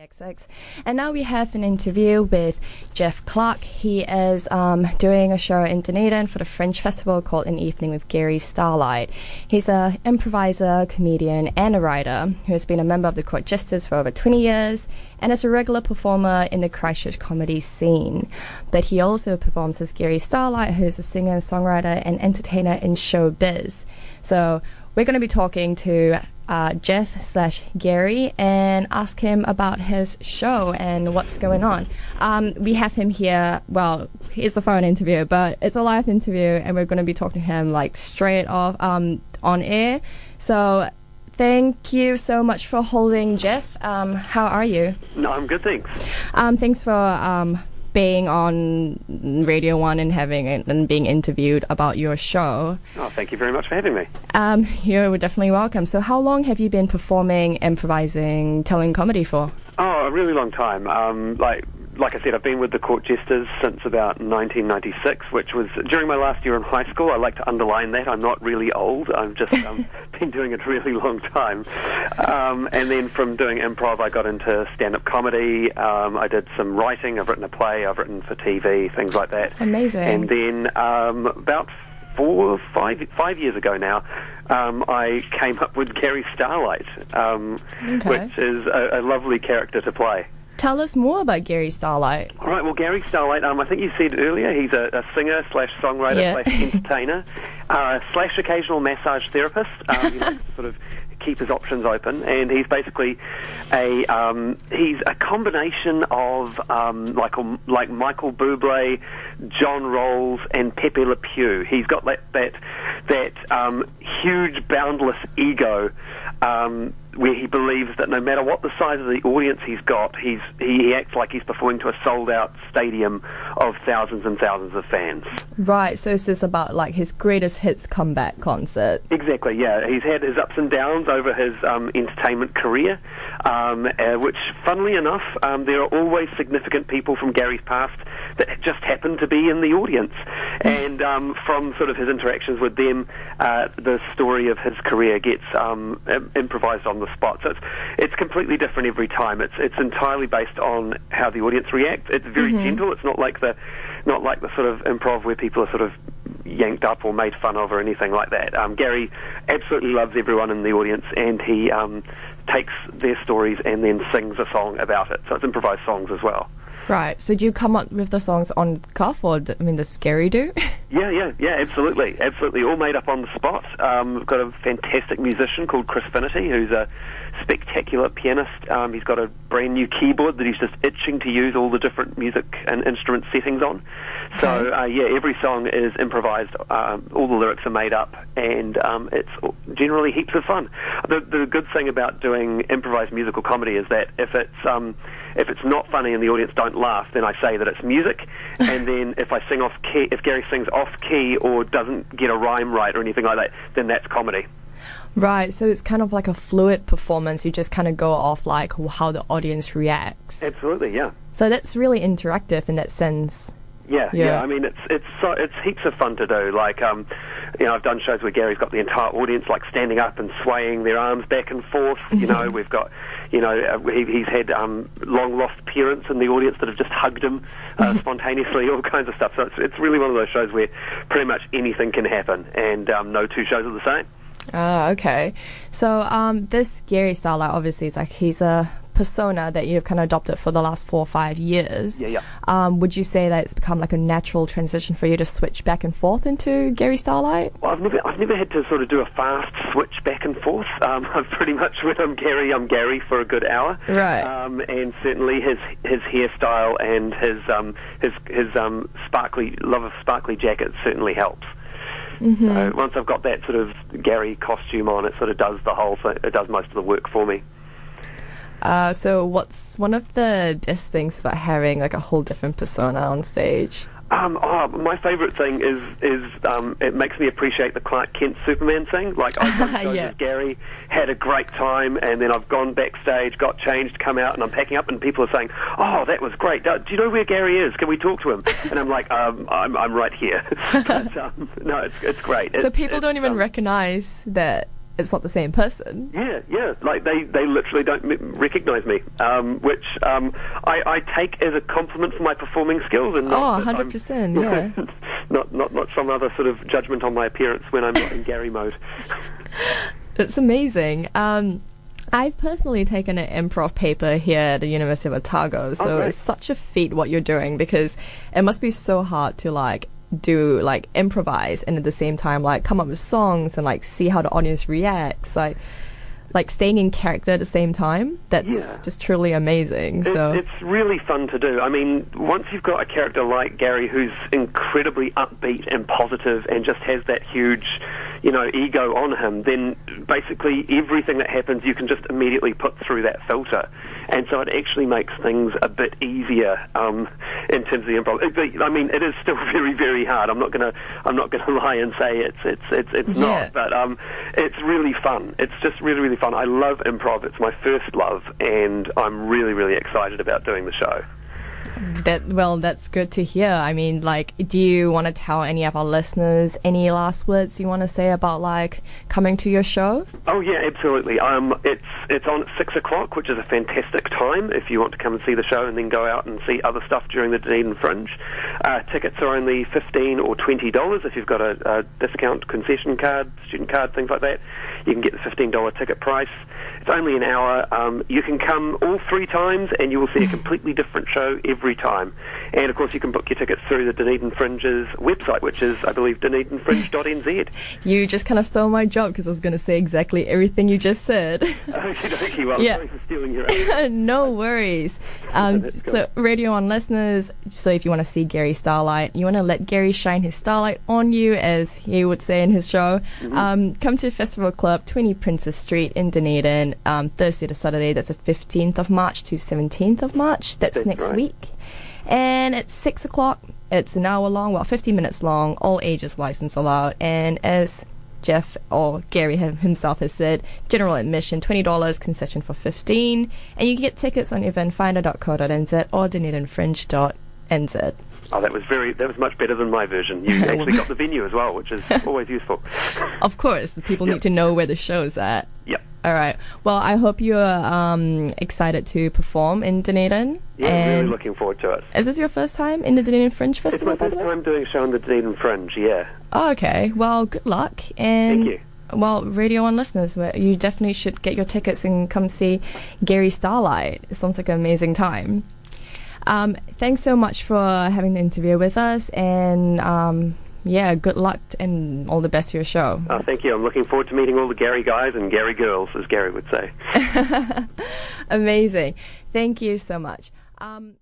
XX. And now we have an interview with Jeff Clark. He is um, doing a show in Dunedin for the Fringe Festival called An Evening with Gary Starlight. He's an improviser, comedian, and a writer who has been a member of the Court Jesters for over 20 years and is a regular performer in the Christchurch comedy scene. But he also performs as Gary Starlight, who is a singer, songwriter, and entertainer in showbiz. So we're going to be talking to uh, Jeff slash Gary and ask him about his show and what's going on. Um, we have him here. Well, it's a phone interview, but it's a live interview, and we're going to be talking to him like straight off um, on air. So. Thank you so much for holding, Jeff. Um, how are you? No, I'm good, thanks. Um, thanks for um, being on Radio One and having and being interviewed about your show. Oh, thank you very much for having me. Um, you're definitely welcome. So, how long have you been performing, improvising, telling comedy for? Oh, a really long time. Um, like like I said, I've been with the Court Jesters since about 1996, which was during my last year in high school. I like to underline that I'm not really old. I've just um, been doing it a really long time. Um, and then from doing improv, I got into stand-up comedy. Um, I did some writing. I've written a play. I've written for TV, things like that. Amazing. And then um, about four, five, five years ago now, um, I came up with Gary Starlight, um, Okay. which is a, a lovely character to play. Tell us more about Gary Starlight. All right. Well, Gary Starlight. Um, I think you said earlier he's a, a singer slash songwriter Yeah. slash entertainer uh, slash occasional massage therapist. Um, he likes to sort of keep his options open, and he's basically a um, he's a combination of um, like um, like Michael Bublé, John Rowles, and Pepe Le Pew. He's got that that that um, huge boundless ego. Um, where he believes that no matter what the size of the audience he's got, he's he, he acts like he's performing to a sold-out stadium of thousands and thousands of fans. Right, so this is about like his greatest hits comeback concert? Exactly, yeah. He's had his ups and downs over his um, entertainment career, um, uh, which, funnily enough, um, there are always significant people from Gary's past that just happen to be in the audience. And um, from sort of his interactions with them, uh, the story of his career gets um, improvised on the spot. So it's, it's completely different every time. It's, it's entirely based on how the audience reacts. It's very gentle. It's not like the not like the sort of improv where people are sort of yanked up or made fun of or anything like that. Um, Gary absolutely loves everyone in the audience, and he um, takes their stories and then sings a song about it. So it's improvised songs as well. Right, so do you come up with the songs on cuff, or I mean, the scary do? Yeah, yeah, yeah, absolutely, absolutely. All made up on the spot. Um, we've got a fantastic musician called Chris Finity, who's a spectacular pianist. Um, he's got a brand new keyboard that he's just itching to use all the different music and instrument settings on. So, Okay. uh, yeah, every song is improvised. Um, all the lyrics are made up, and um, it's generally heaps of fun. The, the good thing about doing improvised musical comedy is that if it's um, if it's not funny and the audience don't laugh, then I say that it's music. and then if I sing off key, if Gary sings off key or doesn't get a rhyme right or anything like that, then that's comedy. right, so it's kind of like a fluid performance. You just kind of go off like how the audience reacts. Absolutely, yeah. So that's really interactive in that sense. Yeah, yeah, Yeah. I mean, it's it's so, it's heaps of fun to do. Like, um, you know, I've done shows where Gary's got the entire audience like standing up and swaying their arms back and forth. You know, we've got, you know, uh, he, he's had um, long lost parents in the audience that have just hugged him uh, spontaneously, all kinds of stuff. So it's it's really one of those shows where pretty much anything can happen, and um, no two shows are the same. Ah, okay. So um, this Gary Starlight obviously is like he's a persona that you've kind of adopted for the last four or five years. Yeah, yeah. Um, would you say that it's become like a natural transition for you to switch back and forth into Gary Starlight? Well, I've never, I've never had to sort of do a fast switch back and forth. Um, I've pretty much when I'm Gary, I'm Gary for a good hour. Right. Um, and certainly his his hairstyle and his um, his his um, sparkly love of sparkly jackets certainly helps. So once I've got that sort of Gary costume on, it sort of does the whole thing. It does most of the work for me. Uh, so what's one of the best things about having like a whole different persona on stage? Um, oh, my favourite thing is is um, it makes me appreciate the Clark Kent Superman thing. Like I've done Yeah. with Gary, had a great time, and then I've gone backstage, got changed, come out, and I'm packing up, and people are saying, "Oh, that was great. Do, do you know where Gary is? Can we talk to him?" And I'm like, um, "I'm I'm right here." but, um, no, it's it's great. so It's- people don't even um, recognize that it's not the same person. Yeah, yeah. Like they, they literally don't m- recognize me, um, which um, I, I take as a compliment for my performing skills. And oh, 100%, yeah. not, not, not some other sort of judgment on my appearance when I'm not in Gary mode. It's amazing. Um, I've personally taken an improv paper here at the University of Otago, so oh, it's such a feat what you're doing because it must be so hard to like do like improvise and at the same time like come up with songs and like see how the audience reacts like like staying in character at the same time that's Yeah. just truly amazing It- so It's really fun to do. I mean, once you've got a character like Gary who's incredibly upbeat and positive and just has that huge, you know, ego on him, then basically everything that happens you can just immediately put through that filter. And so it actually makes things a bit easier um, in terms of the improv. It- I mean, it is still very, very hard. I'm not gonna, I'm not gonna lie and say it's, it's, it's, it's Yeah. not. But um, it's really fun. It's just really, really fun. I love improv. It's my first love, and I'm really, really excited about doing the show. That well that's good to hear i mean like do you want to tell any of our listeners any last words you want to say about like coming to your show Oh yeah, absolutely. Um, it's it's on at six o'clock, which is a fantastic time if you want to come and see the show and then go out and see other stuff during the Dunedin Fringe. Uh, tickets are only fifteen or twenty dollars if you've got a, a discount concession card, student card, things like that. You can get the fifteen dollar ticket price. It's only an hour. Um, you can come all three times and you will see a completely different show every time. And of course, you can book your tickets through the Dunedin Fringe's website, which is, I believe, dunedinfringe.nz. you just kind of stole my job because i was going to say exactly everything you just said dokie. Well, Yeah. sorry for stealing your. no worries. Um, so, Radio One listeners, so if you want to see Gary Starlight, you want to let Gary shine his starlight on you, as he would say in his show, Mm-hmm. um, come to Festival Club, 20 Princes Street in Dunedin, um, Thursday to Saturday. That's the 15th of March to 17th of March. That's, That's next right. week. And it's 6 o'clock. It's an hour long, well, 50 minutes long, all ages license allowed. And as Jeff or Gary himself has said, general admission $20, concession for 15 and you can get tickets on eventfinda.co.nz or dunedinfringe.nz. Oh, that was very. That was much better than my version. You actually got the venue as well, which is always useful. Of course, people Yep. need to know where the show's at. Yep. All right. Well, I hope you're um, excited to perform in Dunedin. Yeah, and really looking forward to it. is this your first time in the Dunedin Fringe Festival? It's my first time doing a show in the Dunedin Fringe. Yeah. Oh, okay. Well, good luck. And Thank you. Well, Radio One listeners, you definitely should get your tickets and come see Gary Starlight. It sounds like an amazing time. Um, thanks so much for having the interview with us, and um, yeah, good luck and all the best for your show. Oh, thank you. I'm looking forward to meeting all the Gary guys and Gary girls, as Gary would say. Amazing. Thank you so much. Um,